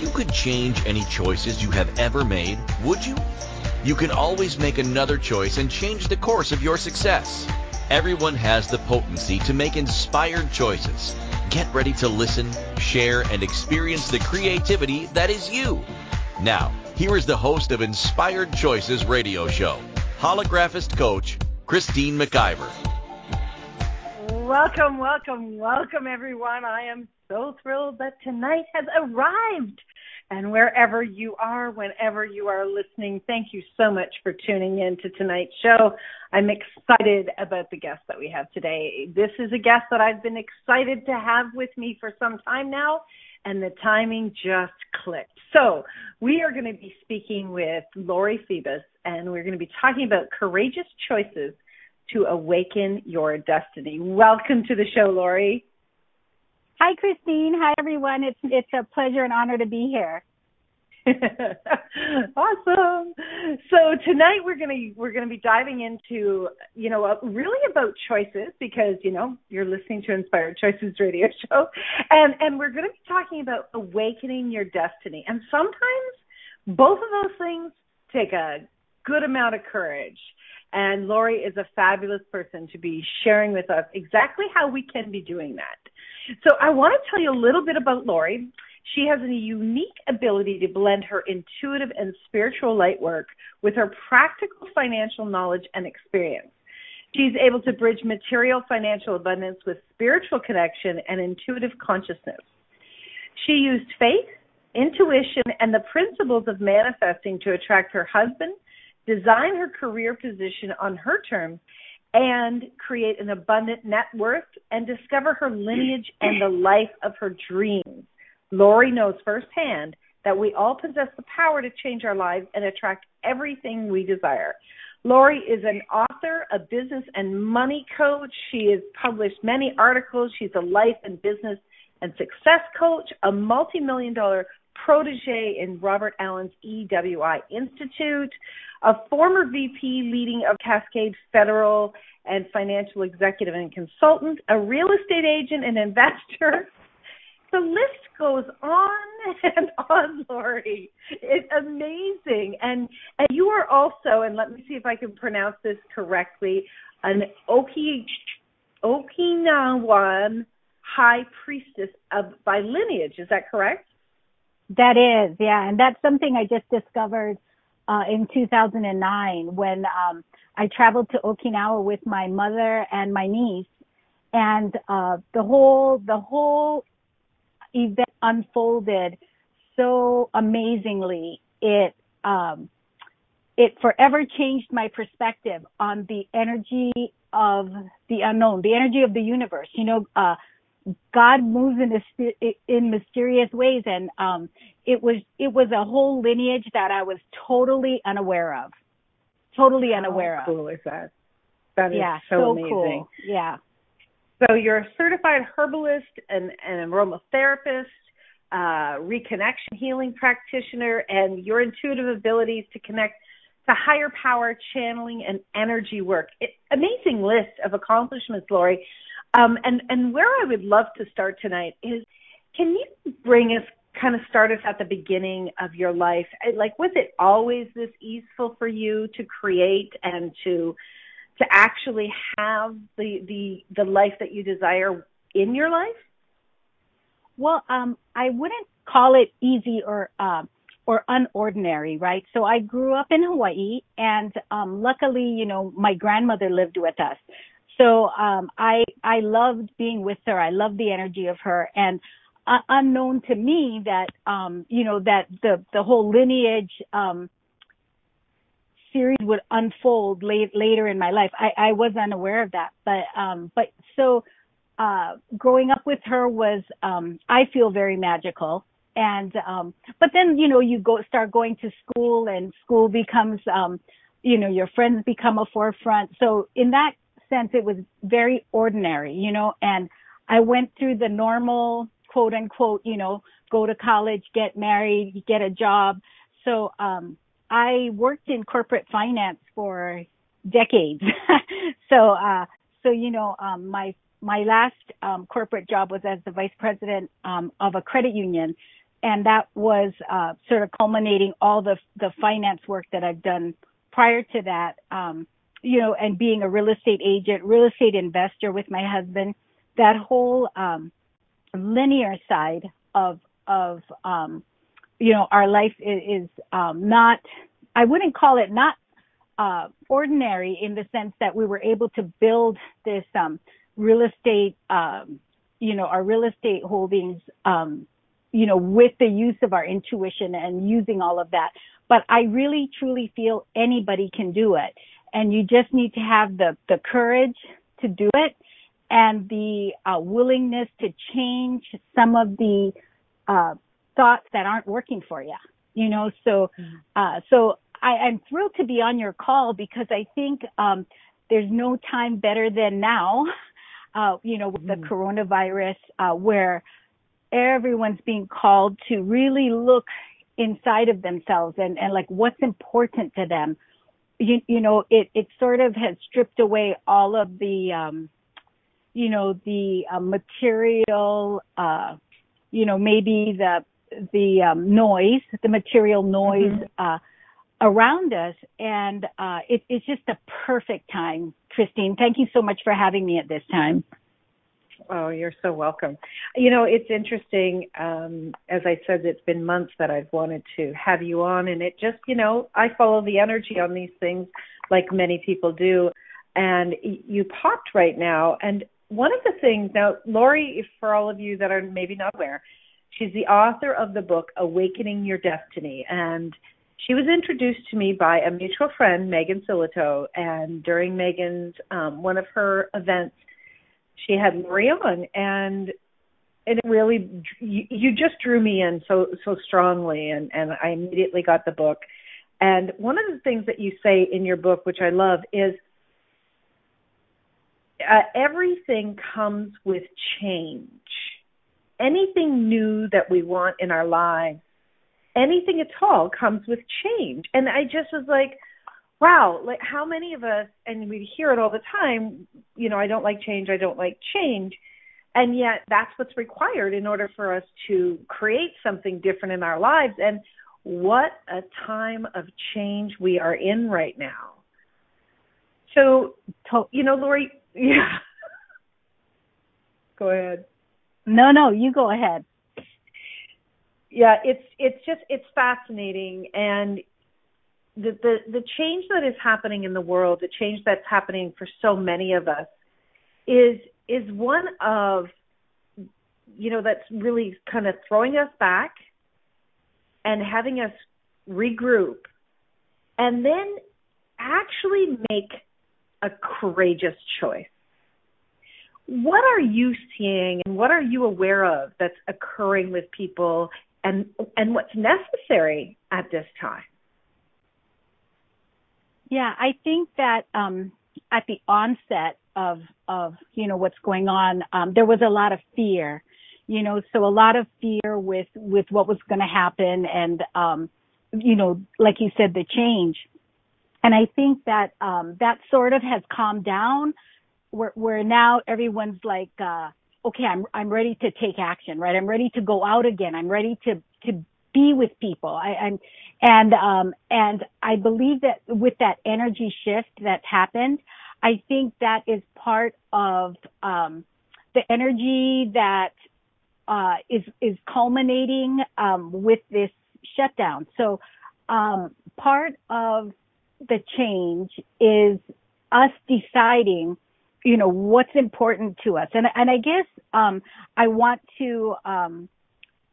You could change any choices you have ever made, would you? You can always make another choice and change the course of your success. Everyone has the potency to make inspired choices. Get ready to listen, share, and experience the creativity that is you. Now, here is the host of Inspired Choices radio show, holographist coach Christine McIver. Welcome, welcome, welcome, everyone. I am so thrilled that tonight has arrived. And wherever you are, whenever you are listening, thank you so much for tuning in to tonight's show. I'm excited about the guest that we have today. This is a guest that I've been excited to have with me for some time now, and the timing just clicked. So, we are going to be speaking with Lori Phoebus, and we're going to be talking about courageous choices to awaken your destiny. Welcome to the show, Lori. Hi, Christine. Hi, everyone. It's it's a pleasure and honor to be here. awesome. So tonight we're gonna we're gonna be diving into you know uh, really about choices because you know you're listening to Inspired Choices Radio Show, and and we're gonna be talking about awakening your destiny. And sometimes both of those things take a good amount of courage. And Lori is a fabulous person to be sharing with us exactly how we can be doing that. So I want to tell you a little bit about Lori. She has a unique ability to blend her intuitive and spiritual light work with her practical financial knowledge and experience. She's able to bridge material financial abundance with spiritual connection and intuitive consciousness. She used faith, intuition, and the principles of manifesting to attract her husband, design her career position on her terms, and create an abundant net worth and discover her lineage and the life of her dreams. Lori knows firsthand that we all possess the power to change our lives and attract everything we desire. Lori is an author, a business and money coach. She has published many articles. She's a life and business and success coach, a multi-million dollar protege in Robert Allen's EWI Institute, a former VP leading of Cascade Federal and financial executive and consultant, a real estate agent and investor. The list goes on and on, Lori. It's amazing. And and you are also, and let me see if I can pronounce this correctly, an Oki Okinawan high priestess of by lineage. Is that correct? That is, yeah, and that's something I just discovered uh, in 2009 when um, I traveled to Okinawa with my mother and my niece, and uh, the whole the whole event unfolded so amazingly. It um, it forever changed my perspective on the energy of the unknown, the energy of the universe. You know, uh, God moves in in mysterious ways, and um, it was it was a whole lineage that I was totally unaware of, totally unaware How cool of. is that? That is yeah, so, so amazing. cool. Yeah. So you're a certified herbalist and an aromatherapist, uh, reconnection healing practitioner, and your intuitive abilities to connect to higher power, channeling, and energy work. It, amazing list of accomplishments, Lori. Um, and and where I would love to start tonight is, can you bring us kind of start us at the beginning of your life? Like, was it always this easeful for you to create and to to actually have the the the life that you desire in your life? Well, um, I wouldn't call it easy or um, or unordinary, right? So I grew up in Hawaii, and um, luckily, you know, my grandmother lived with us. So um, I I loved being with her. I loved the energy of her, and uh, unknown to me that um, you know that the the whole lineage um, series would unfold late, later in my life. I, I was unaware of that, but um, but so uh, growing up with her was um, I feel very magical. And um, but then you know you go start going to school and school becomes um, you know your friends become a forefront. So in that sense, it was very ordinary, you know. And I went through the normal quote unquote, you know, go to college, get married, get a job. So um, I worked in corporate finance for decades. so uh, so you know, um, my my last um, corporate job was as the vice president um, of a credit union. and that was uh, sort of culminating all the the finance work that I've done prior to that. Um, you know, and being a real estate agent, real estate investor with my husband, that whole um, linear side of of um, you know our life is, is um, not. I wouldn't call it not uh, ordinary in the sense that we were able to build this um, real estate, um, you know, our real estate holdings, um, you know, with the use of our intuition and using all of that. But I really truly feel anybody can do it. And you just need to have the, the courage to do it and the uh, willingness to change some of the uh, thoughts that aren't working for you. You know, so mm-hmm. uh, so I, I'm thrilled to be on your call because I think um, there's no time better than now. Uh, you know, with the mm. coronavirus, uh, where everyone's being called to really look inside of themselves and, and like what's important to them. You, you know, it, it sort of has stripped away all of the, um, you know, the uh, material, uh, you know, maybe the, the um, noise, the material noise, mm-hmm. uh, around us. And uh, it, it's just a perfect time, Christine. Thank you so much for having me at this time. Oh, you're so welcome. You know, it's interesting. Um, as I said, it's been months that I've wanted to have you on, and it just, you know, I follow the energy on these things like many people do. And you popped right now. And one of the things, now, Lori, for all of you that are maybe not aware, she's the author of the book Awakening Your Destiny. And she was introduced to me by a mutual friend, Megan Silito, and during Megan's um, one of her events, she had Lori on, and and it really you, you just drew me in so so strongly, and and I immediately got the book. And one of the things that you say in your book, which I love, is uh, everything comes with change. Anything new that we want in our lives anything at all comes with change. And I just was like, wow, like how many of us, and we hear it all the time, you know, I don't like change, I don't like change. And yet that's what's required in order for us to create something different in our lives. And what a time of change we are in right now. So, you know, Lori, yeah. go ahead. No, no, you go ahead yeah, it's it's just it's fascinating and the, the the change that is happening in the world, the change that's happening for so many of us is is one of you know that's really kind of throwing us back and having us regroup and then actually make a courageous choice. What are you seeing and what are you aware of that's occurring with people and and what's necessary at this time. Yeah, I think that um, at the onset of of you know what's going on, um, there was a lot of fear, you know, so a lot of fear with with what was going to happen, and um, you know, like you said, the change. And I think that um, that sort of has calmed down, where where now everyone's like, uh, okay, I'm I'm ready to take action, right? I'm ready to go out again. I'm ready to to be with people. I, I'm and um and I believe that with that energy shift that's happened, I think that is part of um the energy that uh is is culminating um with this shutdown. So um part of the change is us deciding you know what's important to us and and i guess um i want to um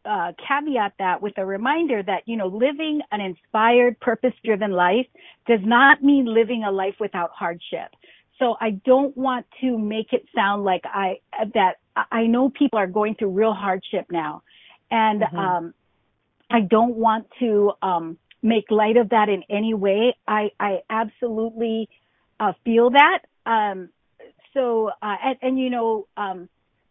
uh, caveat that with a reminder that you know living an inspired purpose driven life does not mean living a life without hardship. So i don't want to make it sound like i that i know people are going through real hardship now. And mm-hmm. um i don't want to um make light of that in any way. I i absolutely uh feel that. Um so uh, and, and you know um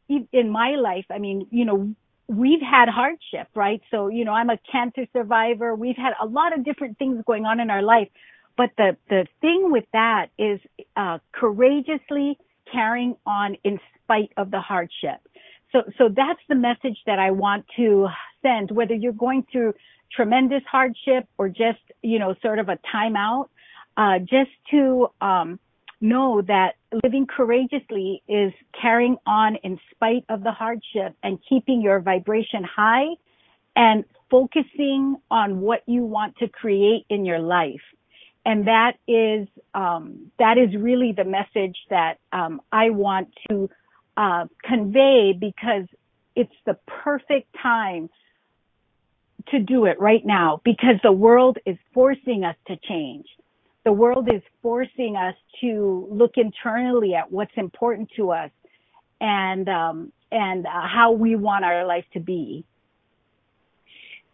in my life i mean you know we've had hardship right? So you know i'm a cancer survivor. We've had a lot of different things going on in our life. But the the thing with that is uh courageously carrying on in spite of the hardship. So, so that's the message that I want to send, whether you're going through tremendous hardship or just, you know, sort of a timeout, uh, just to, um, know that living courageously is carrying on in spite of the hardship and keeping your vibration high and focusing on what you want to create in your life. And that is, um, that is really the message that, um, I want to, uh, convey because it's the perfect time to do it right now because the world is forcing us to change. The world is forcing us to look internally at what's important to us and, um, and uh, how we want our life to be.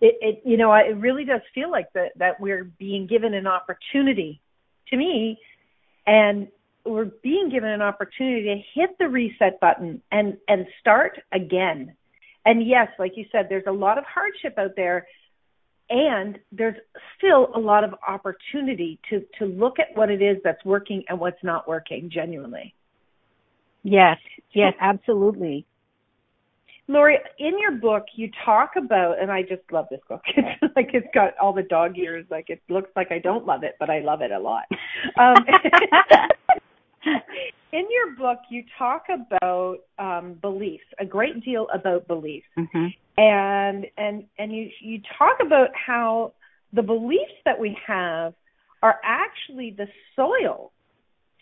It, it, you know, it really does feel like that, that we're being given an opportunity to me and we're being given an opportunity to hit the reset button and, and start again. And yes, like you said, there's a lot of hardship out there and there's still a lot of opportunity to to look at what it is that's working and what's not working genuinely yes yes absolutely Lori, in your book, you talk about, and I just love this book. It's like it's got all the dog ears. Like it looks like I don't love it, but I love it a lot. Um, in your book, you talk about um, beliefs, a great deal about beliefs, mm-hmm. and and and you you talk about how the beliefs that we have are actually the soil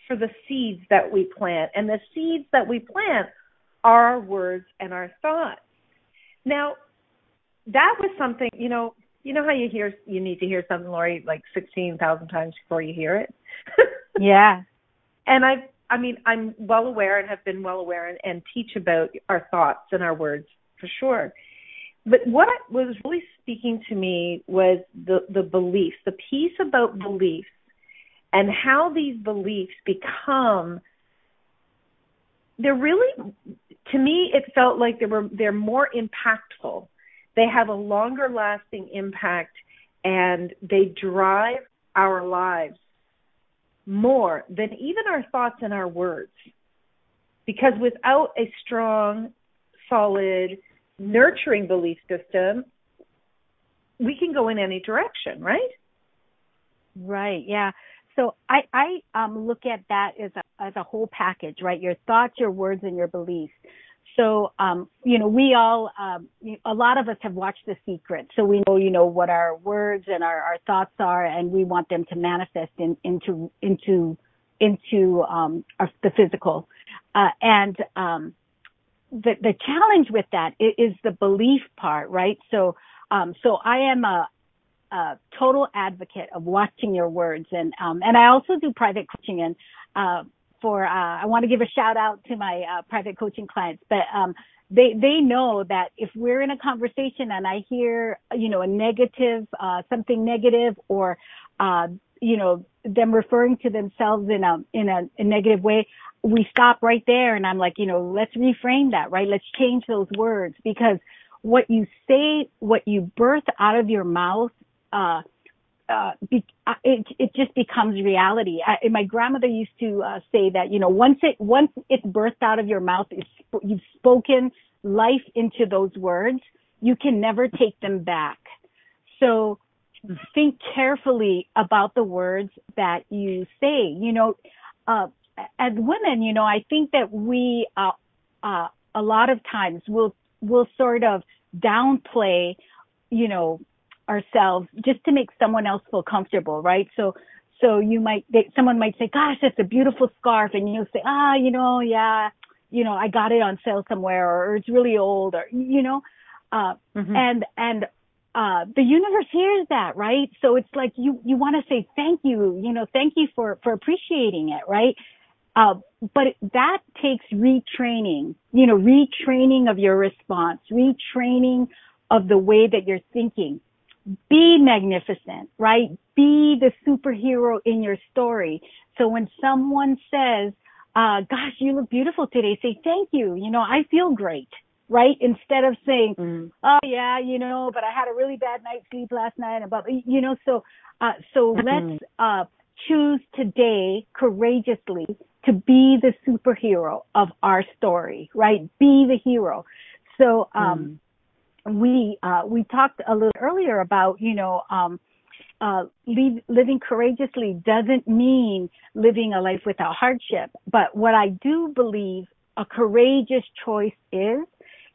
for the seeds that we plant, and the seeds that we plant are our words and our thoughts. Now, that was something you know. You know how you hear you need to hear something, Lori, like sixteen thousand times before you hear it. yeah. And I've I mean, I'm well aware and have been well aware and, and teach about our thoughts and our words for sure. But what was really speaking to me was the, the beliefs, the piece about beliefs and how these beliefs become they're really to me it felt like they were they're more impactful. They have a longer lasting impact and they drive our lives more than even our thoughts and our words. Because without a strong, solid, nurturing belief system, we can go in any direction, right? Right, yeah. So I, I um, look at that as a, as a whole package, right? Your thoughts, your words, and your beliefs. So, um, you know, we all, um, a lot of us have watched The Secret, so we know, you know, what our words and our, our thoughts are, and we want them to manifest in, into into into um, our, the physical. Uh, and um, the the challenge with that is, the belief part, right? So, um, so I am a, a total advocate of watching your words, and um, and I also do private coaching and. Uh, for uh, I want to give a shout out to my uh, private coaching clients, but um, they they know that if we're in a conversation and I hear you know a negative uh, something negative or uh, you know them referring to themselves in a in a, a negative way, we stop right there and I'm like you know let's reframe that right? Let's change those words because what you say what you birth out of your mouth uh, uh, be, uh, it it just becomes reality. I, my grandmother used to uh, say that you know once it once it's birthed out of your mouth, it's, you've spoken life into those words. You can never take them back. So think carefully about the words that you say. You know, uh, as women, you know, I think that we uh, uh, a lot of times will will sort of downplay, you know, ourselves just to make someone else feel comfortable, right? So, so you might, they, someone might say, gosh, that's a beautiful scarf. And you'll say, ah, you know, yeah, you know, I got it on sale somewhere or, it's really old or, you know, uh, mm-hmm. and, and, uh, the universe hears that, right? So it's like you, you want to say thank you, you know, thank you for, for appreciating it, right? Uh, but that takes retraining, you know, retraining of your response, retraining of the way that you're thinking be magnificent, right? Be the superhero in your story. So when someone says, uh, gosh, you look beautiful today, say thank you. You know, I feel great, right? Instead of saying, mm. oh yeah, you know, but I had a really bad night's sleep last night and about, you know, so, uh, so mm-hmm. let's, uh, choose today courageously to be the superhero of our story, right? Be the hero. So, um, mm. We, uh, we talked a little earlier about, you know, um, uh, leave, living courageously doesn't mean living a life without hardship. But what I do believe a courageous choice is,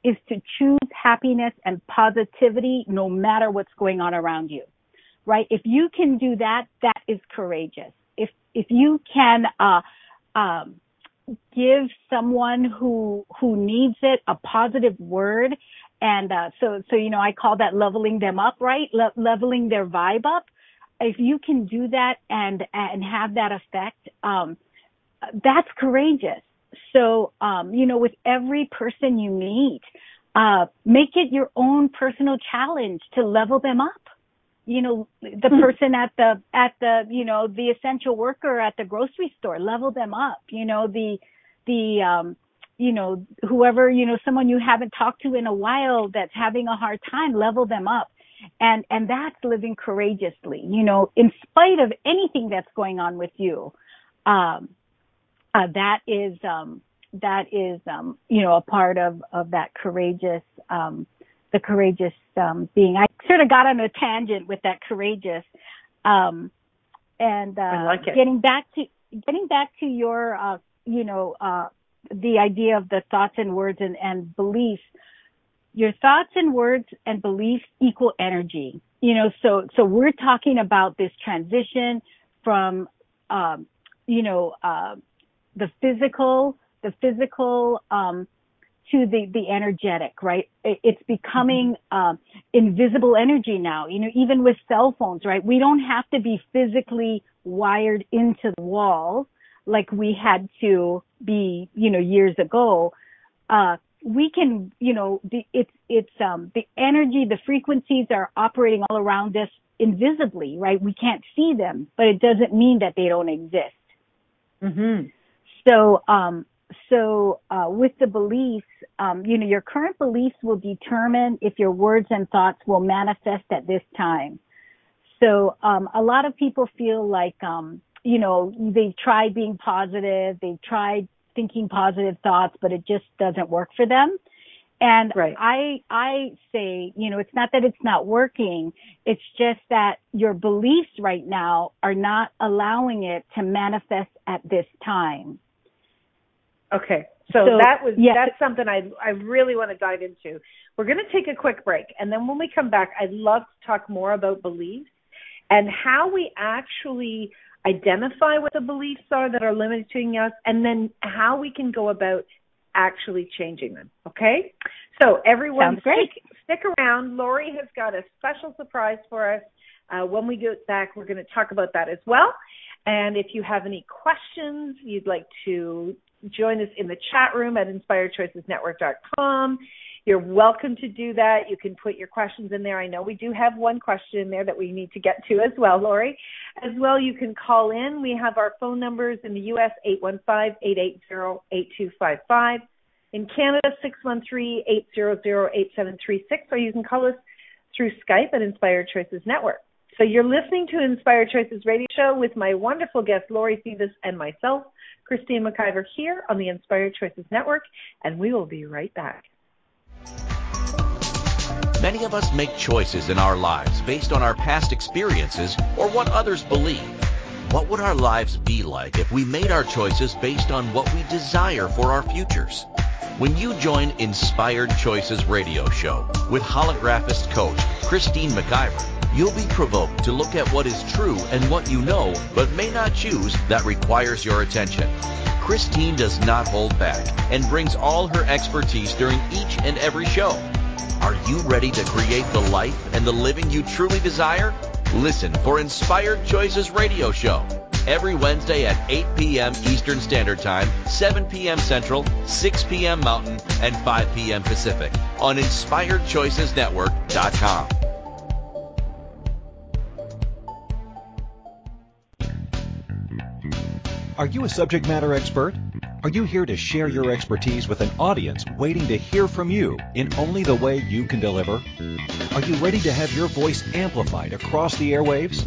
is to choose happiness and positivity no matter what's going on around you. Right? If you can do that, that is courageous. If, if you can, uh, um, give someone who, who needs it a positive word and uh, so, so you know, I call that leveling them up, right? Le- leveling their vibe up if you can do that and and have that effect, um, that's courageous. So, um, you know, with every person you meet, uh, make it your own personal challenge to level them up. You know, the hmm. person at the at the you know the essential worker at the grocery store, level them up. You know, the the um, you know whoever you know someone you haven't talked to in a while that's having a hard time, level them up. And and that's living courageously you know in spite of anything that's going on with you. Um uh, that is um that is um you know a part of of that courageous um the courageous um being. I sort of got on a tangent with that courageous um and uh like getting back to getting back to your uh you know uh the idea of the thoughts and words and, and beliefs your thoughts and words and beliefs equal energy. You know, so, so we're talking about this transition from, um, you know, uh, the physical, the physical, um, to the, the energetic, right? it's becoming, mm-hmm. um, invisible energy now, you know, even with cell phones, right? We don't have to be physically wired into the wall like we had to be, you know, years ago. Uh, we can, you know, the, it's, it's, um, the energy, the frequencies are operating all around us invisibly, right? We can't see them, but it doesn't mean that they don't exist. Mm-hmm. So, um, so, uh, with the beliefs, um, you know, your current beliefs will determine if your words and thoughts will manifest at this time. So, um, a lot of people feel like, um, you know, they've tried being positive, they've tried thinking positive thoughts, but it just doesn't work for them. And right. I, I say, you know, it's not that it's not working. It's just that your beliefs right now are not allowing it to manifest at this time. Okay. So, so that was, yes. that's something I, I really want to dive into. We're going to take a quick break. And then when we come back, I'd love to talk more about beliefs and how we actually identify what the beliefs are that are limiting us, and then how we can go about actually changing them. Okay? So everyone, stick, stick around. Lori has got a special surprise for us. Uh, when we get back, we're going to talk about that as well. And if you have any questions, you'd like to join us in the chat room at inspiredchoicesnetwork.com. You're welcome to do that. You can put your questions in there. I know we do have one question in there that we need to get to as well, Lori. As well, you can call in. We have our phone numbers in the U.S. 815-880-8255. In Canada, 613-800-8736, or you can call us through Skype at Inspired Choices Network. So you're listening to Inspired Choices Radio Show with my wonderful guest, Lori Phoebus, and myself, Christine McIver, here on the Inspired Choices Network, and we will be right back. Many of us make choices in our lives based on our past experiences or what others believe. What would our lives be like if we made our choices based on what we desire for our futures? When you join Inspired Choices Radio Show with holographist coach Christine McIver, you'll be provoked to look at what is true and what you know but may not choose that requires your attention. Christine does not hold back and brings all her expertise during each and every show are you ready to create the life and the living you truly desire? Listen for Inspired Choices Radio Show every Wednesday at 8 p.m. Eastern Standard Time, 7 p.m. Central, 6 p.m. Mountain, and 5 p.m. Pacific on InspiredChoicesNetwork.com. Are you a subject matter expert? Are you here to share your expertise with an audience waiting to hear from you in only the way you can deliver? Are you ready to have your voice amplified across the airwaves?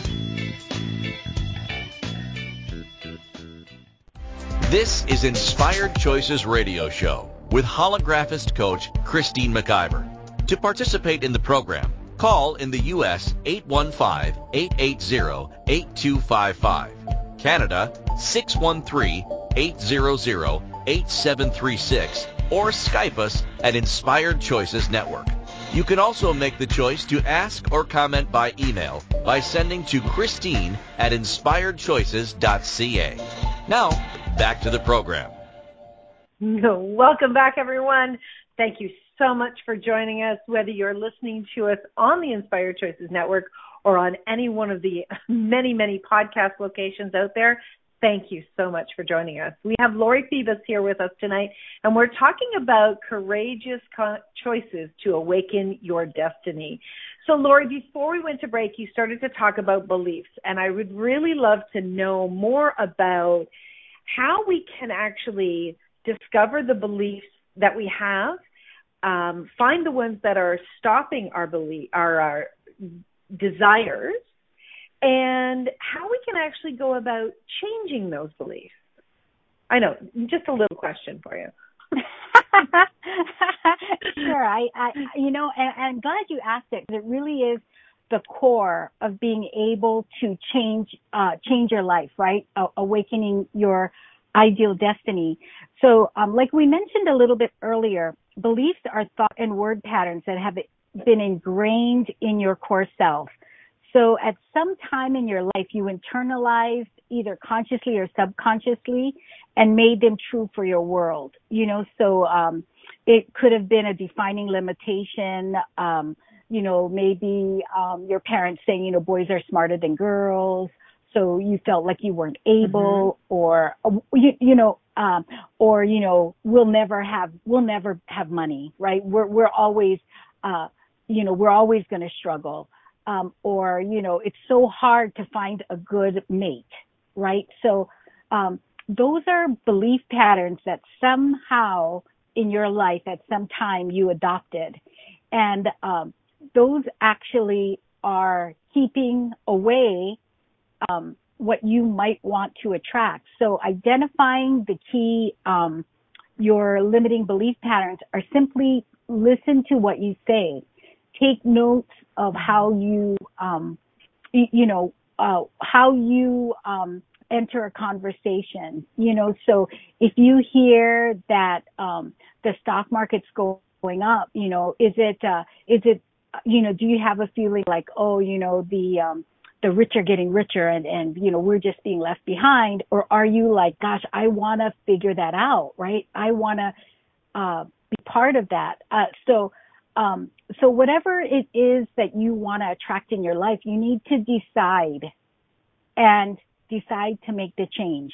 This is Inspired Choices Radio Show with holographist coach Christine McIver. To participate in the program, call in the U.S. 815-880-8255, Canada 613-800-8736, or Skype us at Inspired Choices Network. You can also make the choice to ask or comment by email by sending to Christine at inspiredchoices.ca. Now, back to the program. Welcome back, everyone. Thank you so much for joining us, whether you're listening to us on the Inspired Choices Network or on any one of the many, many podcast locations out there. Thank you so much for joining us. We have Lori Phoebus here with us tonight, and we're talking about courageous co- choices to awaken your destiny. So, Lori, before we went to break, you started to talk about beliefs, and I would really love to know more about how we can actually discover the beliefs that we have, um, find the ones that are stopping our belief, our, our desires, and how we can actually go about changing those beliefs. I know, just a little question for you. sure, I, I, you know, and, and I'm glad you asked it because it really is the core of being able to change, uh, change your life, right? Awakening your ideal destiny. So, um, like we mentioned a little bit earlier, beliefs are thought and word patterns that have been ingrained in your core self. So at some time in your life, you internalized either consciously or subconsciously and made them true for your world. You know, so, um, it could have been a defining limitation. Um, you know, maybe, um, your parents saying, you know, boys are smarter than girls so you felt like you weren't able mm-hmm. or you, you know um or you know we'll never have we'll never have money right? We're we're always uh you know we're always going to struggle um or you know it's so hard to find a good mate right? So um those are belief patterns that somehow in your life at some time you adopted. And um those actually are keeping away um, what you might want to attract. So identifying the key, um, your limiting belief patterns are simply listen to what you say. Take notes of how you, um, you know, uh, how you, um, enter a conversation, you know, so if you hear that, um, the stock market's going up, you know, is it, uh, is it, you know, do you have a feeling like, oh, you know, the, um, the rich are getting richer and, and, you know, we're just being left behind? Or are you like, gosh, I want to figure that out, right? I want to, uh, be part of that. Uh, so, um, so whatever it is that you want to attract in your life, you need to decide and decide to make the change.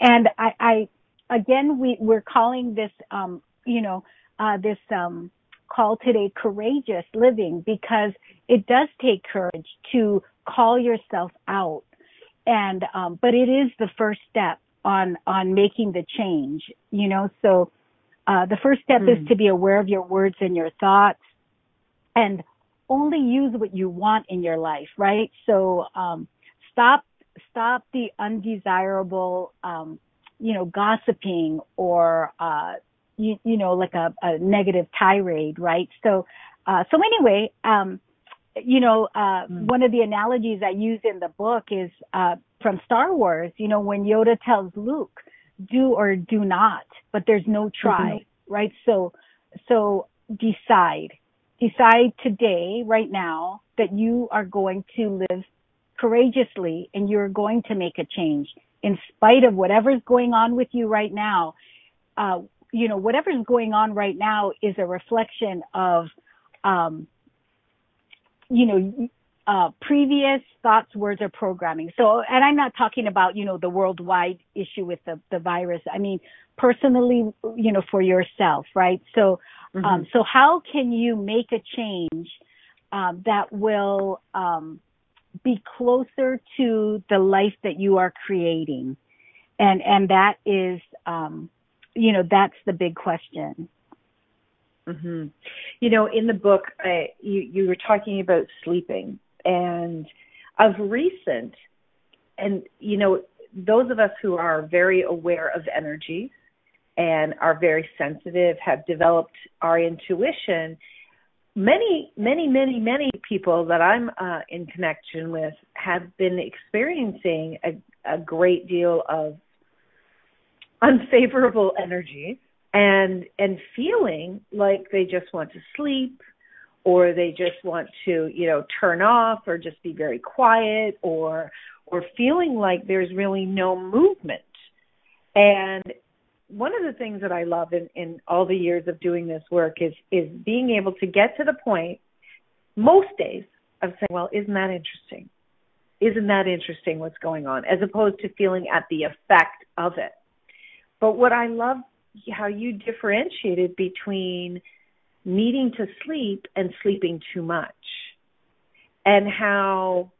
And I, I again, we, we're calling this, um, you know, uh, this, um, call today courageous living because it does take courage to call yourself out. And, um, but it is the first step on, on making the change, you know, so, uh, the first step mm. is hmm. to be aware of your words and your thoughts and only use what you want in your life, right? So, um, stop, stop the undesirable, um, you know, gossiping or, uh, you, you know, like a, a negative tirade, right? So, uh, so anyway, um, you know, uh, mm. one of the analogies I use in the book is, uh, from Star Wars, you know, when Yoda tells Luke, do or do not, but there's no try, mm-hmm. right? So, so decide, decide today, right now, that you are going to live courageously and you're going to make a change in spite of whatever's going on with you right now. Uh, you know, whatever's going on right now is a reflection of, um, you know, uh, previous thoughts, words, or programming. So, and I'm not talking about, you know, the worldwide issue with the, the virus. I mean, personally, you know, for yourself, right? So, um, mm-hmm. um, so how can you make a change, um, that will, um, be closer to the life that you are creating? And, and that is, um, you know, that's the big question. Mm-hmm. You know, in the book, I, you you were talking about sleeping, and of recent, and you know, those of us who are very aware of energies and are very sensitive have developed our intuition. Many, many, many, many people that I'm uh, in connection with have been experiencing a, a great deal of unfavorable energies and and feeling like they just want to sleep or they just want to you know turn off or just be very quiet or or feeling like there's really no movement and one of the things that I love in, in all the years of doing this work is is being able to get to the point most days of saying, well, isn't that interesting? Isn't that interesting what's going on? As opposed to feeling at the effect of it. But what I love how you differentiated between needing to sleep and sleeping too much and how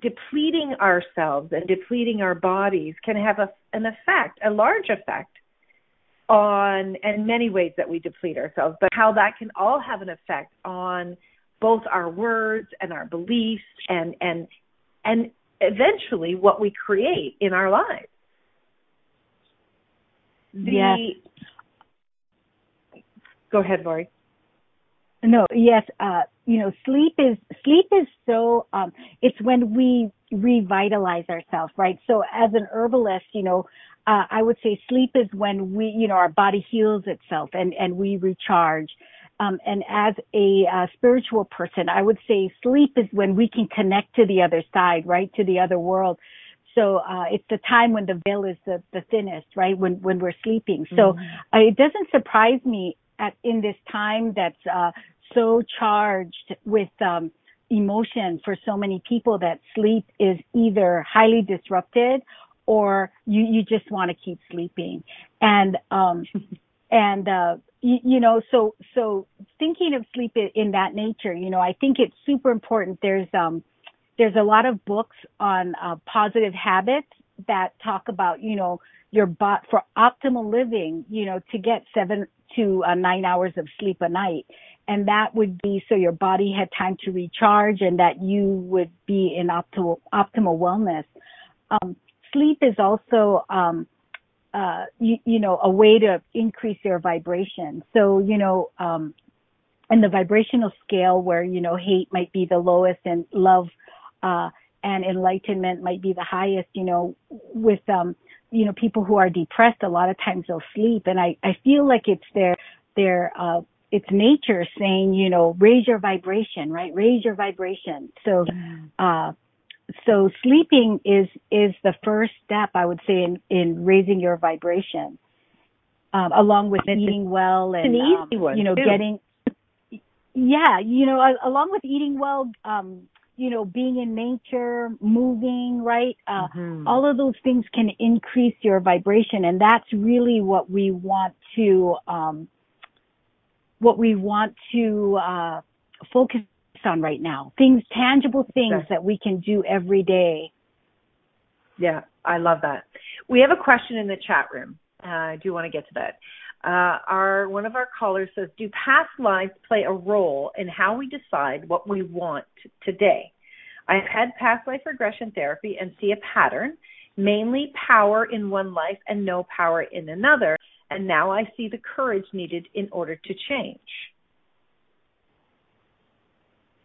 depleting ourselves and depleting our bodies can have a, an effect, a large effect on, and many ways that we deplete ourselves, but how that can all have an effect on both our words and our beliefs and, and, and eventually what we create in our lives. The, yes. Go ahead, Lori. No, yes, uh, you know, sleep is, sleep is so, um, it's when we revitalize ourselves, right? So as an herbalist, you know, uh, I would say sleep is when we, you know, our body heals itself and, and we recharge. Um, and as a uh, spiritual person, I would say sleep is when we can connect to the other side, right? To the other world. So uh, it's the time when the veil is the, the thinnest, right? When when we're sleeping. So mm-hmm. uh, it doesn't surprise me at in this time that's uh, so charged with um, emotion for so many people that sleep is either highly disrupted or you you just want to keep sleeping. And um, and uh, you, you know so so thinking of sleep in that nature, you know, I think it's super important. There's um there's a lot of books on uh, positive habits that talk about, you know, your bot for optimal living, you know, to get seven to uh, nine hours of sleep a night. And that would be so your body had time to recharge and that you would be in optimal, optimal wellness. Um, sleep is also, um, uh, you, you, know, a way to increase your vibration. So, you know, um, and the vibrational scale where, you know, hate might be the lowest and love uh, and enlightenment might be the highest, you know, with, um, you know, people who are depressed, a lot of times they'll sleep. And I, I feel like it's their, their, uh, it's nature saying, you know, raise your vibration, right? Raise your vibration. So, uh, so sleeping is, is the first step, I would say, in, in raising your vibration. Um, along with eating well and, um, you know, too. getting, yeah, you know, along with eating well, um, you know, being in nature, moving, right? Uh, mm-hmm. all of those things can increase your vibration. And that's really what we want to, um, what we want to, uh, focus on right now. Things, tangible things that we can do every day. Yeah, I love that. We have a question in the chat room. Uh, I do want to get to that. Uh, our one of our callers says, "Do past lives play a role in how we decide what we want today?" I've had past life regression therapy and see a pattern, mainly power in one life and no power in another, and now I see the courage needed in order to change.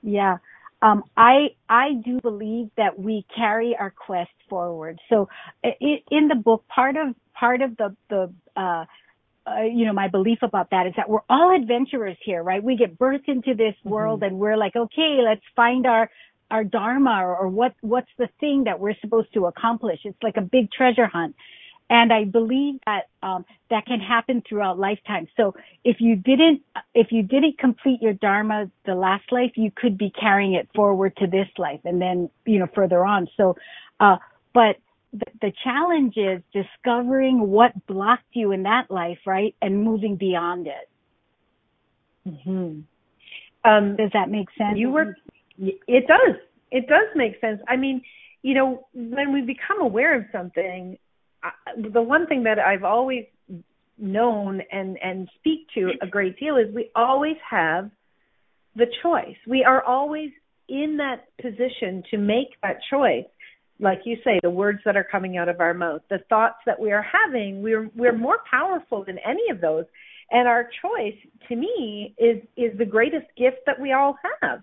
Yeah. Um, I I do believe that we carry our quest forward. So in the book, part of part of the the uh, uh, you know, my belief about that is that we're all adventurers here, right? We get birthed into this mm-hmm. world and we're like, okay, let's find our, our dharma or, or what, what's the thing that we're supposed to accomplish. It's like a big treasure hunt. and I believe that um, that can happen throughout lifetime. So if you didn't if you didn't complete your dharma the last life, you could be carrying it forward to this life, and then you know further on. So, uh, but the, the challenge is discovering what blocked you in that life, right, and moving beyond it. Mm-hmm. Um, does that make sense? You were. It does. It does make sense. I mean, you know, when we become aware of something, the one thing that I've always known and and speak to a great deal is we always have the choice. We are always in that position to make that choice. Like you say, the words that are coming out of our mouth, the thoughts that we are having, we're we're more powerful than any of those. And our choice, to me, is is the greatest gift that we all have.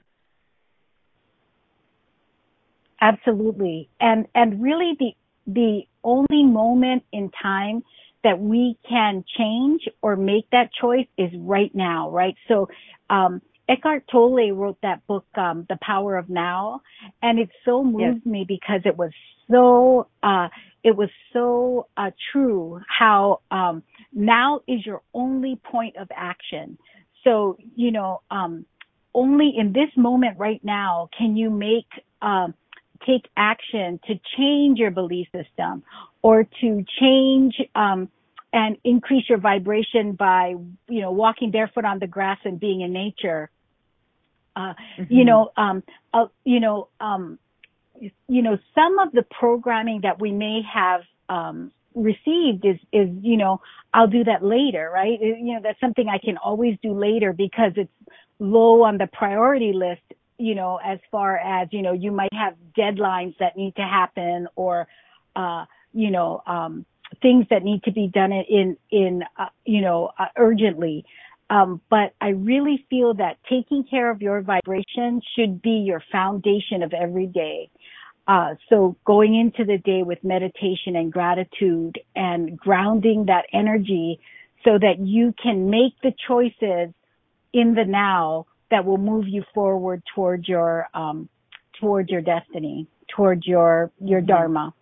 Absolutely. And and really the the only moment in time that we can change or make that choice is right now, right? So, um, Eckhart Tolle wrote that book, um, The Power of Now, and it so moved yes. me because it was so, uh, it was so, uh, true how, um, now is your only point of action. So, you know, um, only in this moment right now can you make, um, take action to change your belief system or to change um, and increase your vibration by you know walking barefoot on the grass and being in nature uh, mm-hmm. you know um, uh, you know um, you know some of the programming that we may have um, received is is you know I'll do that later right you know that's something I can always do later because it's low on the priority list you know, as far as, you know, you might have deadlines that need to happen or, uh, you know, um, things that need to be done in, in, uh, you know, uh, urgently. Um, but I really feel that taking care of your vibration should be your foundation of every day. Uh, so going into the day with meditation and gratitude and grounding that energy so that you can make the choices in the now that will move you forward towards your um, towards your destiny, towards your your mm-hmm. dharma.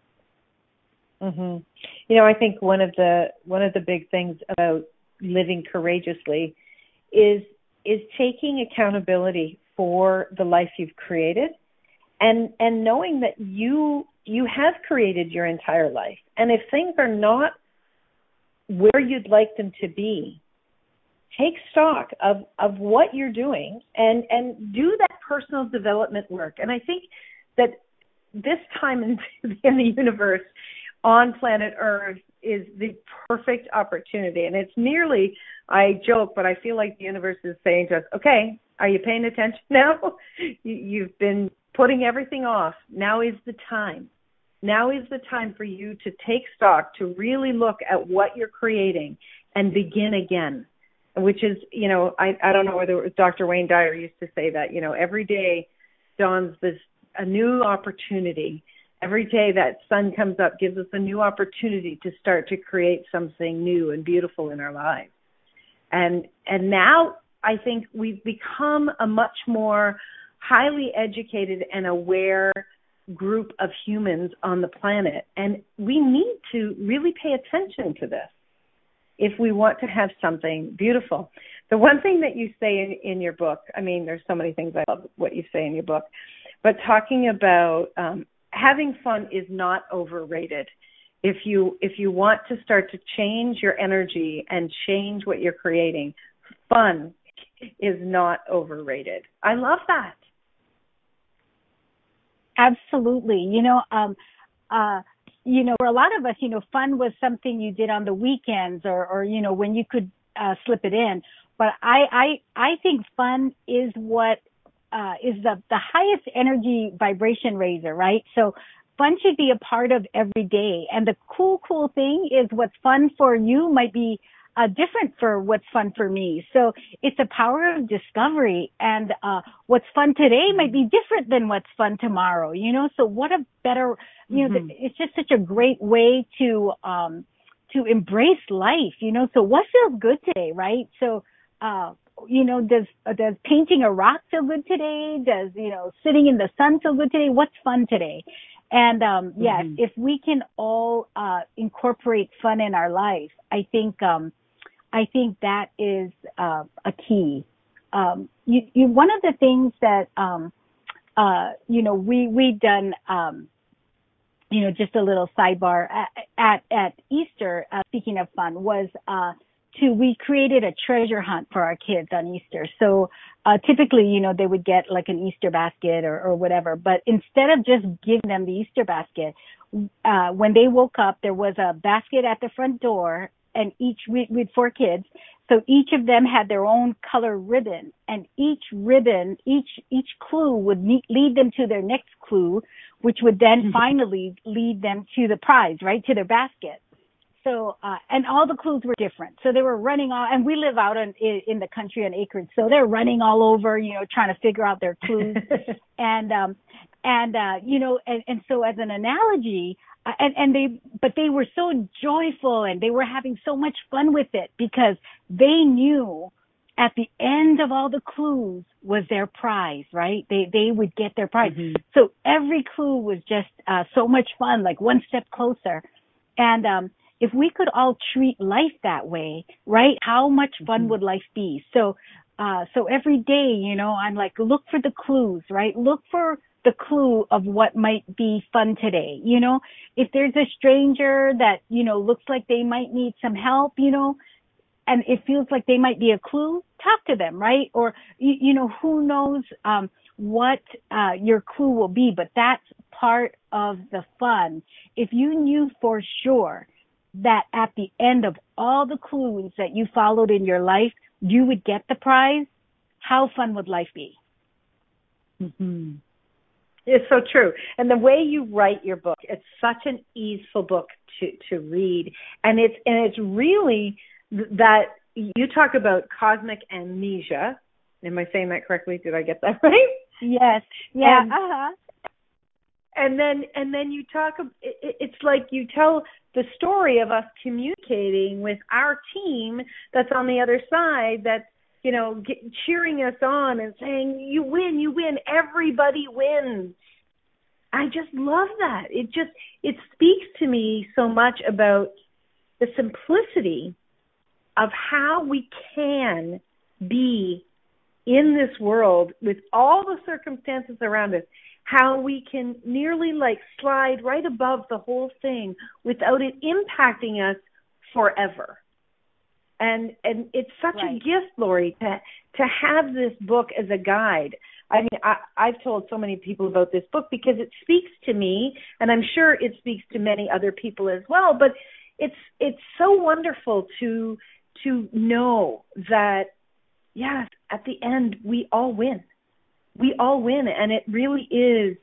Mhm. You know, I think one of the one of the big things about living courageously is is taking accountability for the life you've created and and knowing that you you have created your entire life. And if things are not where you'd like them to be take stock of of what you're doing and and do that personal development work. And i think that this time in, in the universe on planet earth is the perfect opportunity and it's nearly i joke but i feel like the universe is saying to us okay are you paying attention now you've been putting everything off now is the time now is the time for you to take stock to really look at what you're creating and begin again which is, you know, I, I don't know whether it was Dr. Wayne Dyer used to say that, you know, every day dawns this a new opportunity. Every day that sun comes up gives us a new opportunity to start to create something new and beautiful in our lives. And and now I think we've become a much more highly educated and aware group of humans on the planet and we need to really pay attention to this if we want to have something beautiful. The one thing that you say in, in your book, I mean, there's so many things I love what you say in your book, but talking about um, having fun is not overrated. If you if you want to start to change your energy and change what you're creating, fun is not overrated. I love that. Absolutely. You know, um, uh, you know, for a lot of us, you know, fun was something you did on the weekends or, or, you know, when you could, uh, slip it in. But I, I, I think fun is what, uh, is the, the highest energy vibration raiser, right? So fun should be a part of every day. And the cool, cool thing is what's fun for you might be uh, different for what's fun for me. So it's a power of discovery and, uh, what's fun today might be different than what's fun tomorrow, you know? So what a better, you know, mm-hmm. it's just such a great way to, um, to embrace life, you know? So what feels good today, right? So, uh, you know, does, uh, does painting a rock feel good today? Does, you know, sitting in the sun feel good today? What's fun today? And um, yes, mm-hmm. if we can all uh, incorporate fun in our life, I think um, I think that is uh, a key. Um, you, you, one of the things that um, uh, you know we we done um, you know just a little sidebar at at, at Easter. Uh, speaking of fun, was uh, to we created a treasure hunt for our kids on Easter. So uh, typically, you know, they would get like an Easter basket or, or whatever. But instead of just giving them the Easter basket, uh, when they woke up, there was a basket at the front door, and each we, we had four kids. So each of them had their own color ribbon, and each ribbon, each each clue would lead them to their next clue, which would then finally lead them to the prize, right, to their basket so uh and all the clues were different so they were running all and we live out in in the country on acreage so they're running all over you know trying to figure out their clues and um and uh you know and and so as an analogy uh, and and they but they were so joyful and they were having so much fun with it because they knew at the end of all the clues was their prize, right? They they would get their prize. Mm-hmm. So every clue was just uh so much fun, like one step closer. And um if we could all treat life that way, right? How much fun mm-hmm. would life be? So, uh, so every day, you know, I'm like, look for the clues, right? Look for the clue of what might be fun today. You know, if there's a stranger that, you know, looks like they might need some help, you know, and it feels like they might be a clue, talk to them, right? Or, you, you know, who knows, um, what, uh, your clue will be, but that's part of the fun. If you knew for sure that at the end of all the clues that you followed in your life, you would get the prize, how fun would life be? Mm-hmm. It's so true. And the way you write your book, it's such an easeful book to, to read. And it's, and it's really that you talk about cosmic amnesia. Am I saying that correctly? Did I get that right? Yes. Yeah. And, uh-huh. And then, and then you talk, it's like you tell the story of us communicating with our team that's on the other side that's you know get, cheering us on and saying you win you win everybody wins. I just love that. It just it speaks to me so much about the simplicity of how we can be in this world with all the circumstances around us how we can nearly like slide right above the whole thing without it impacting us forever. And and it's such right. a gift, Lori, to to have this book as a guide. I mean, I, I've told so many people about this book because it speaks to me, and I'm sure it speaks to many other people as well. But it's it's so wonderful to to know that yes, at the end we all win we all win and it really is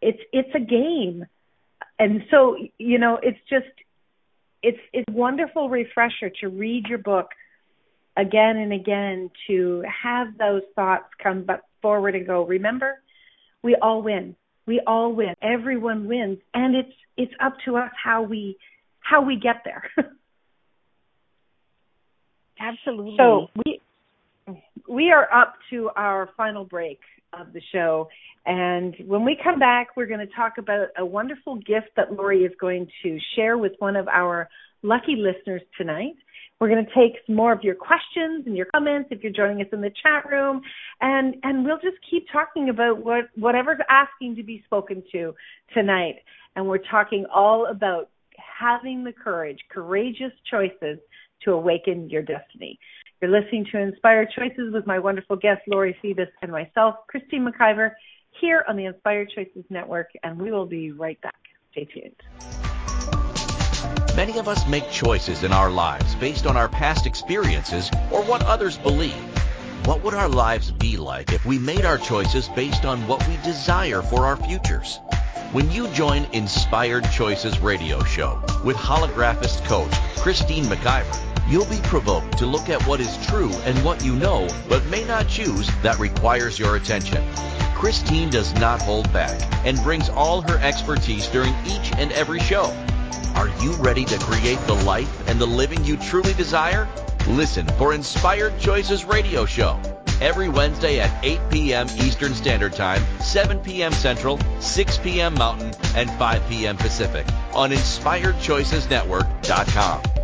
it's it's a game. And so you know it's just it's it's wonderful refresher to read your book again and again to have those thoughts come but forward and go remember we all win. We all win. Everyone wins. And it's it's up to us how we how we get there. Absolutely. So we we are up to our final break of the show. And when we come back, we're going to talk about a wonderful gift that Lori is going to share with one of our lucky listeners tonight. We're going to take some more of your questions and your comments if you're joining us in the chat room, and and we'll just keep talking about what whatever's asking to be spoken to tonight. And we're talking all about having the courage, courageous choices to awaken your destiny. You're listening to Inspired Choices with my wonderful guest, Lori Phoebus, and myself, Christine McIver, here on the Inspired Choices Network, and we will be right back. Stay tuned. Many of us make choices in our lives based on our past experiences or what others believe. What would our lives be like if we made our choices based on what we desire for our futures? When you join Inspired Choices radio show with holographist coach Christine McIver, You'll be provoked to look at what is true and what you know, but may not choose that requires your attention. Christine does not hold back and brings all her expertise during each and every show. Are you ready to create the life and the living you truly desire? Listen for Inspired Choices Radio Show every Wednesday at 8 p.m. Eastern Standard Time, 7 p.m. Central, 6 p.m. Mountain, and 5 p.m. Pacific on InspiredChoicesNetwork.com.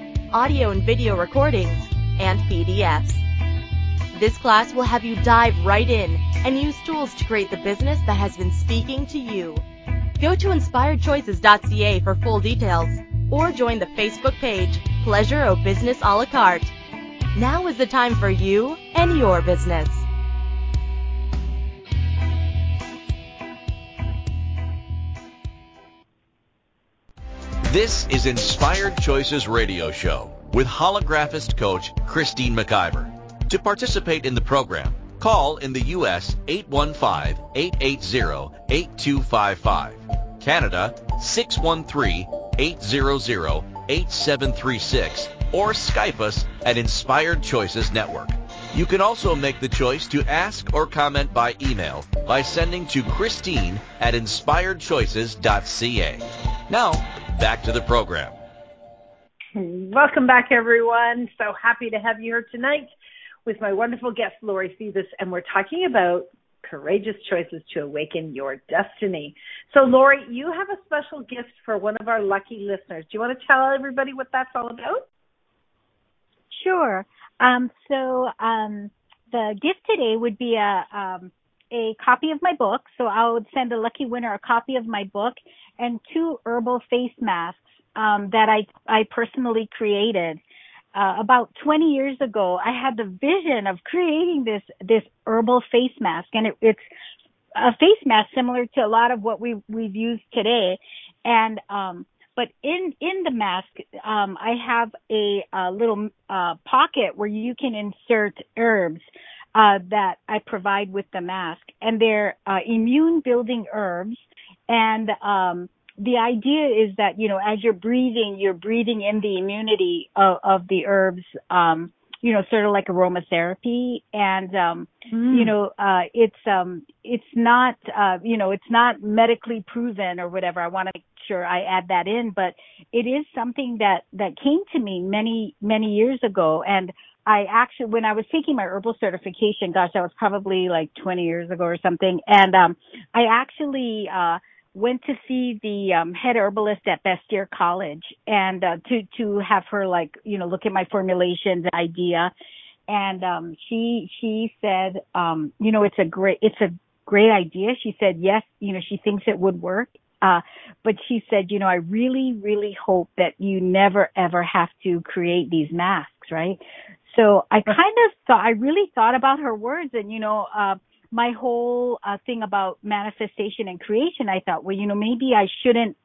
audio and video recordings, and PDFs. This class will have you dive right in and use tools to create the business that has been speaking to you. Go to inspiredchoices.ca for full details or join the Facebook page Pleasure of Business a la carte. Now is the time for you and your business. This is Inspired Choices Radio Show with holographist coach Christine McIver. To participate in the program, call in the U.S. 815-880-8255, Canada 613-800-8736, or Skype us at Inspired Choices Network. You can also make the choice to ask or comment by email by sending to Christine at inspiredchoices.ca. Now, back to the program. Welcome back, everyone. So happy to have you here tonight with my wonderful guest, Lori Phoebus, and we're talking about courageous choices to awaken your destiny. So, Lori, you have a special gift for one of our lucky listeners. Do you want to tell everybody what that's all about? Sure. Um, so um, the gift today would be a um, a copy of my book. So I would send a lucky winner a copy of my book and two herbal face masks um, that I I personally created. Uh, about 20 years ago, I had the vision of creating this this herbal face mask, and it, it's a face mask similar to a lot of what we we've used today. And um, but in in the mask, um, I have a, a little uh, pocket where you can insert herbs uh, that I provide with the mask, and they're uh, immune building herbs. And um, the idea is that you know, as you're breathing, you're breathing in the immunity of, of the herbs. Um, you know, sort of like aromatherapy. And, um, mm. you know, uh, it's, um, it's not, uh, you know, it's not medically proven or whatever. I want to make sure I add that in, but it is something that, that came to me many, many years ago. And I actually, when I was taking my herbal certification, gosh, that was probably like 20 years ago or something. And, um, I actually, uh, went to see the um, head herbalist at Bastyr College and uh, to to have her like you know look at my formulations idea, and um, she she said um, you know it's a great it's a great idea. She said yes, you know she thinks it would work. Uh, but she said, you know, I really, really hope that you never ever have to create these masks, right? So I kind of thought, I really thought about her words and, you know, uh, my whole uh, thing about manifestation and creation, I thought, well, you know, maybe I shouldn't,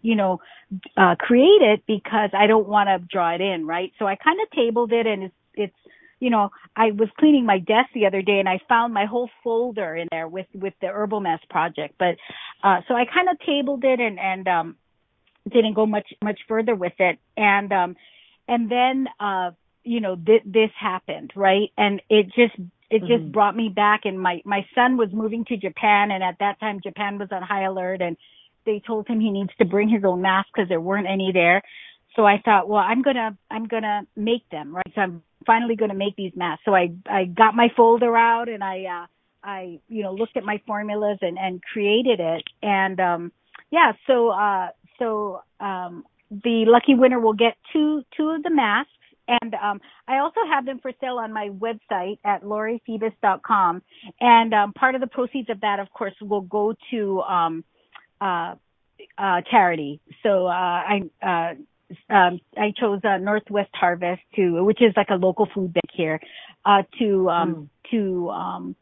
you know, uh, create it because I don't want to draw it in, right? So I kind of tabled it and it's, it's, you know, I was cleaning my desk the other day and I found my whole folder in there with, with the Herbal Mess project. But, uh, so I kind of tabled it and, and, um, didn't go much, much further with it. And, um, and then, uh, you know, th- this happened, right? And it just it just mm-hmm. brought me back and my my son was moving to Japan and at that time Japan was on high alert and they told him he needs to bring his own mask because there weren't any there. So I thought, well, I'm gonna I'm gonna make them, right? So I'm finally gonna make these masks. So I I got my folder out and I uh I you know looked at my formulas and and created it and um yeah so uh so um the lucky winner will get two two of the masks And um, I also have them for sale on my website at lauriephoebus.com. And um, part of the proceeds of that, of course, will go to um, uh, uh, charity. So uh, I uh, um, I chose uh, Northwest Harvest to, which is like a local food bank here, uh, to um, mm. to um,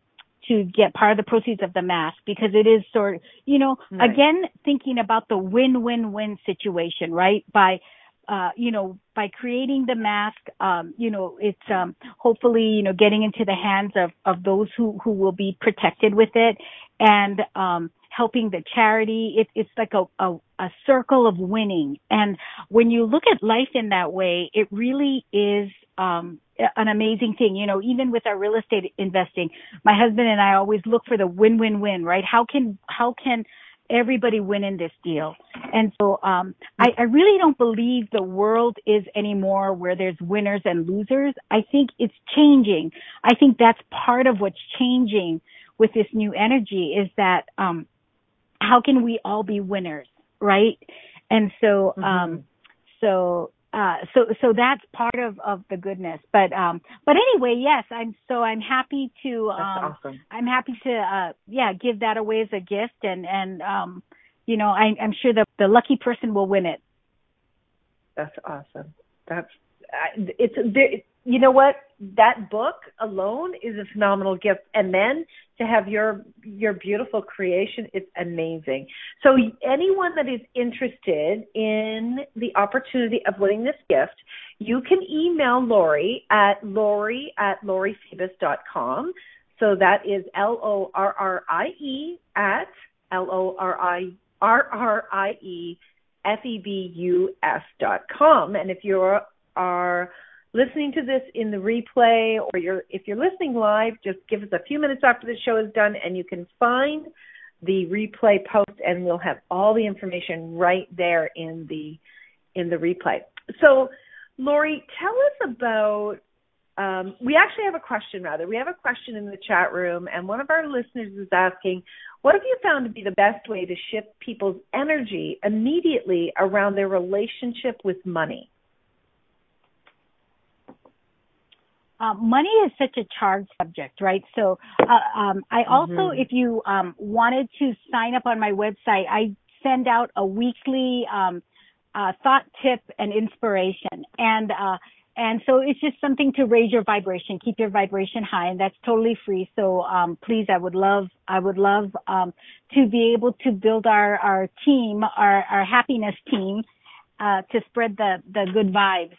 to get part of the proceeds of the mask because it is sort of, you know, right. again thinking about the win-win-win situation, right? By uh, you know, by creating the mask, um, you know, it's um, hopefully, you know, getting into the hands of, of those who, who will be protected with it and um, helping the charity. It, it's like a, a, a circle of winning. And when you look at life in that way, it really is um, an amazing thing. You know, even with our real estate investing, my husband and I always look for the win-win-win, right? How can how can everybody win in this deal. And so um, I, I really don't believe the world is anymore where there's winners and losers. I think it's changing. I think that's part of what's changing with this new energy is that um, how can we all be winners, right? And so um, mm-hmm. so uh, so so that's part of of the goodness. But um, but anyway, yes, I'm so I'm happy to um, awesome. I'm happy to uh, yeah give that away as a gift, and and um, you know I, I'm sure the the lucky person will win it. That's awesome. That's I, it's you know what? That book alone is a phenomenal gift. And then to have your your beautiful creation it's amazing. So anyone that is interested in the opportunity of winning this gift you can email laurie at laurie at lauriephoebus.com so that is l o r r i e at l o r i r r i e f e b u s dot com. And if you are listening to this in the replay or you're if you're listening live, just give us a few minutes after the show is done and you can find the replay post and we'll have all the information right there in the in the replay. So Laurie, tell us about um, we actually have a question rather. We have a question in the chat room and one of our listeners is asking, what have you found to be the best way to shift people's energy immediately around their relationship with money? Uh, money is such a charged subject, right? So, uh, um, I also, mm-hmm. if you um, wanted to sign up on my website, I send out a weekly um, uh, thought tip and inspiration, and uh, and so it's just something to raise your vibration, keep your vibration high, and that's totally free. So um, please, I would love, I would love um, to be able to build our our team, our our happiness team, uh, to spread the the good vibes.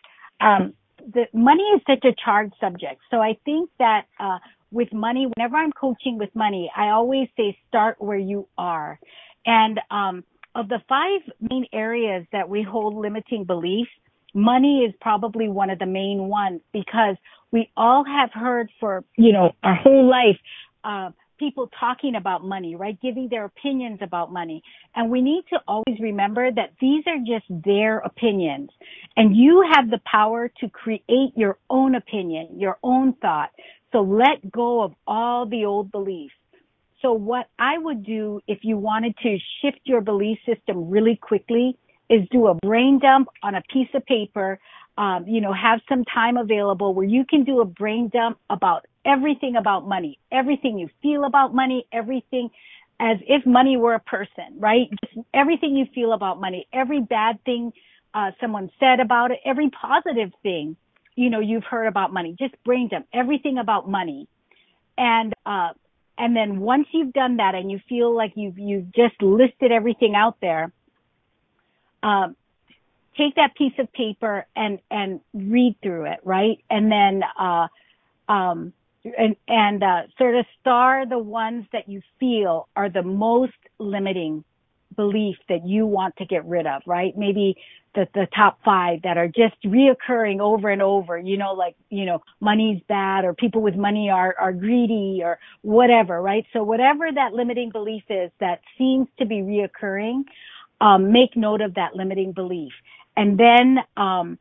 The money is such a charged subject. So I think that uh, with money, whenever I'm coaching with money, I always say start where you are. And um, of the five main areas that we hold limiting beliefs, money is probably one of the main ones because we all have heard for you know our whole life. Uh, people talking about money, right? Giving their opinions about money. And we need to always remember that these are just their opinions. And you have the power to create your own opinion, your own thought. So let go of all the old beliefs. So what I would do if you wanted to shift your belief system really quickly is do a brain dump on a piece of paper um, you know, have some time available where you can do a brain dump about everything about money, everything you feel about money, everything as if money were a person, right? Just everything you feel about money, every bad thing uh, someone said about it, every positive thing, you know, you've heard about money. Just brain dump everything about money, and uh, and then once you've done that and you feel like you've you've just listed everything out there, um, take that piece of paper and and read through it, right? And then uh um and and uh sort of star the ones that you feel are the most limiting belief that you want to get rid of, right? Maybe the the top 5 that are just reoccurring over and over, you know, like, you know, money's bad or people with money are are greedy or whatever, right? So whatever that limiting belief is that seems to be reoccurring, um, make note of that limiting belief. And then, um,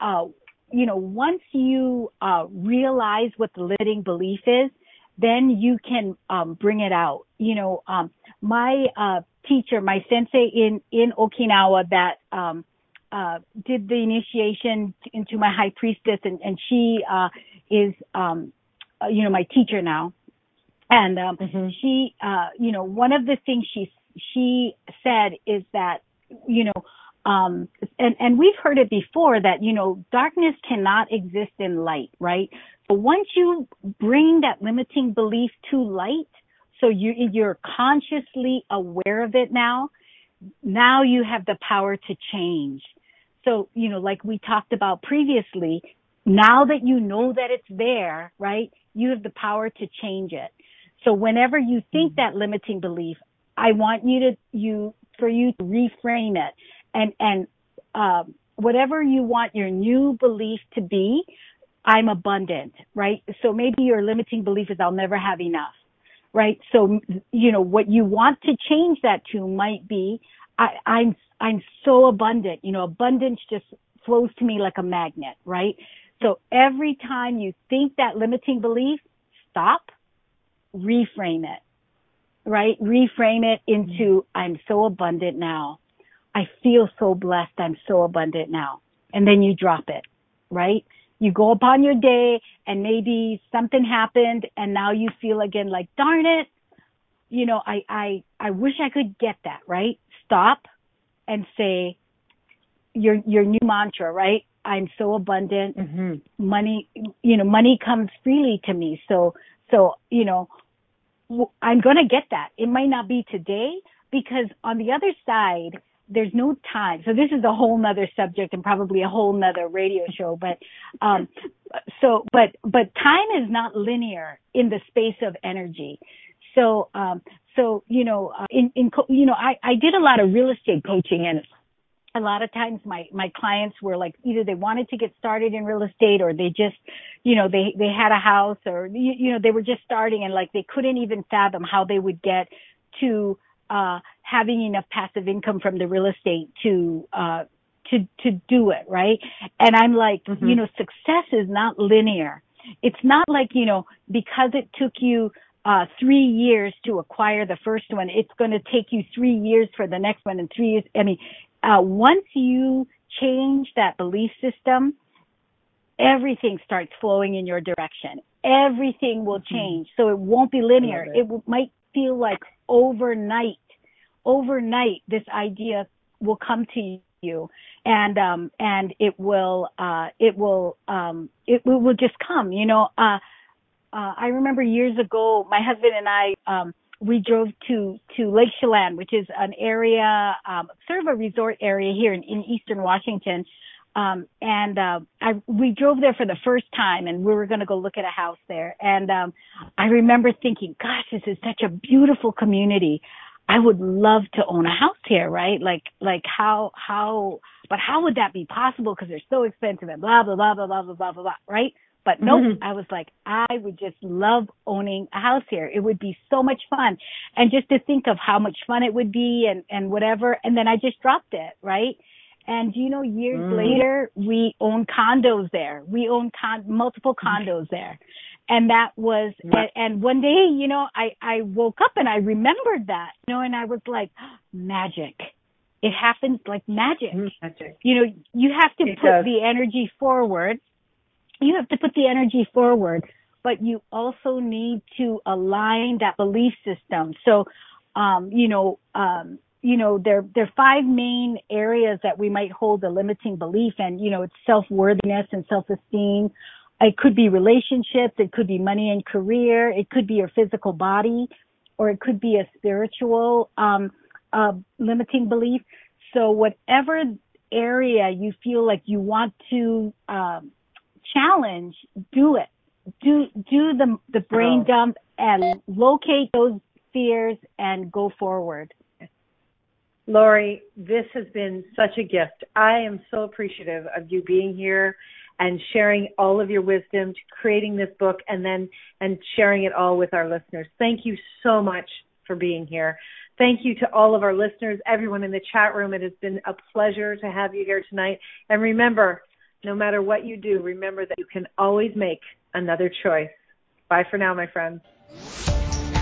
uh, you know, once you uh, realize what the limiting belief is, then you can um, bring it out. You know, um, my uh, teacher, my sensei in in Okinawa that um, uh, did the initiation into my high priestess, and and she uh, is um, uh, you know my teacher now, and um, mm-hmm. she uh, you know one of the things she she said is that you know um, and, and we've heard it before that, you know, darkness cannot exist in light, right? But once you bring that limiting belief to light, so you, you're consciously aware of it now, now you have the power to change. So, you know, like we talked about previously, now that you know that it's there, right, you have the power to change it. So whenever you think mm-hmm. that limiting belief, I want you to, you, for you to reframe it and, and, um, whatever you want your new belief to be, I'm abundant, right? So maybe your limiting belief is I'll never have enough right? So, you know, what you want to change that to might be, I, I'm, I'm so abundant, you know, abundance just flows to me like a magnet, right? So every time you think that limiting belief, stop, reframe it, right? Reframe it into, I'm so abundant now. I feel so blessed. I'm so abundant now. And then you drop it, right? you go upon your day and maybe something happened and now you feel again like, darn it, you know, I, I, I wish I could get that, right? Stop and say your, your new mantra, right? I'm so abundant. Mm-hmm. Money, you know, money comes freely to me. So, so, you know, I'm going to get that. It might not be today because on the other side, there's no time. So this is a whole nother subject and probably a whole nother radio show. But, um, so, but, but time is not linear in the space of energy. So, um, so, you know, uh, in, in, you know, I, I did a lot of real estate coaching and a lot of times my, my clients were like, either they wanted to get started in real estate or they just, you know, they, they had a house or, you, you know, they were just starting and like they couldn't even fathom how they would get to, uh, having enough passive income from the real estate to, uh, to, to do it, right? And I'm like, mm-hmm. you know, success is not linear. It's not like, you know, because it took you, uh, three years to acquire the first one, it's going to take you three years for the next one and three years. I mean, uh, once you change that belief system, everything starts flowing in your direction. Everything will mm-hmm. change. So it won't be linear. It. it might feel like overnight, overnight, this idea will come to you and, um, and it will, uh, it will, um, it will just come, you know, uh, uh, I remember years ago, my husband and I, um, we drove to to Lake Chelan, which is an area, um, sort of a resort area here in, in Eastern Washington. Um, and uh, I we drove there for the first time, and we were going to go look at a house there. And um, I remember thinking, "Gosh, this is such a beautiful community. I would love to own a house here, right? Like, like how how, but how would that be possible? Because they're so expensive and blah blah blah blah blah blah blah blah, right? But nope, mm-hmm. I was like, I would just love owning a house here. It would be so much fun. And just to think of how much fun it would be and, and whatever. And then I just dropped it, right? And you know, years mm. later, we own condos there. We own con- multiple condos there. And that was, and, and one day, you know, I, I woke up and I remembered that, you know, and I was like, magic. It happens like magic. Mm, magic. You know, you have to it put does. the energy forward you have to put the energy forward, but you also need to align that belief system. So, um, you know, um, you know, there, there are five main areas that we might hold a limiting belief and, you know, it's self-worthiness and self-esteem. It could be relationships. It could be money and career. It could be your physical body or it could be a spiritual, um, uh, limiting belief. So whatever area you feel like you want to, um, challenge, do it. Do, do the, the brain oh. dump and locate those fears and go forward. Lori, this has been such a gift. I am so appreciative of you being here and sharing all of your wisdom to creating this book and then and sharing it all with our listeners. Thank you so much for being here. Thank you to all of our listeners, everyone in the chat room. It has been a pleasure to have you here tonight. And remember, no matter what you do, remember that you can always make another choice. Bye for now, my friends.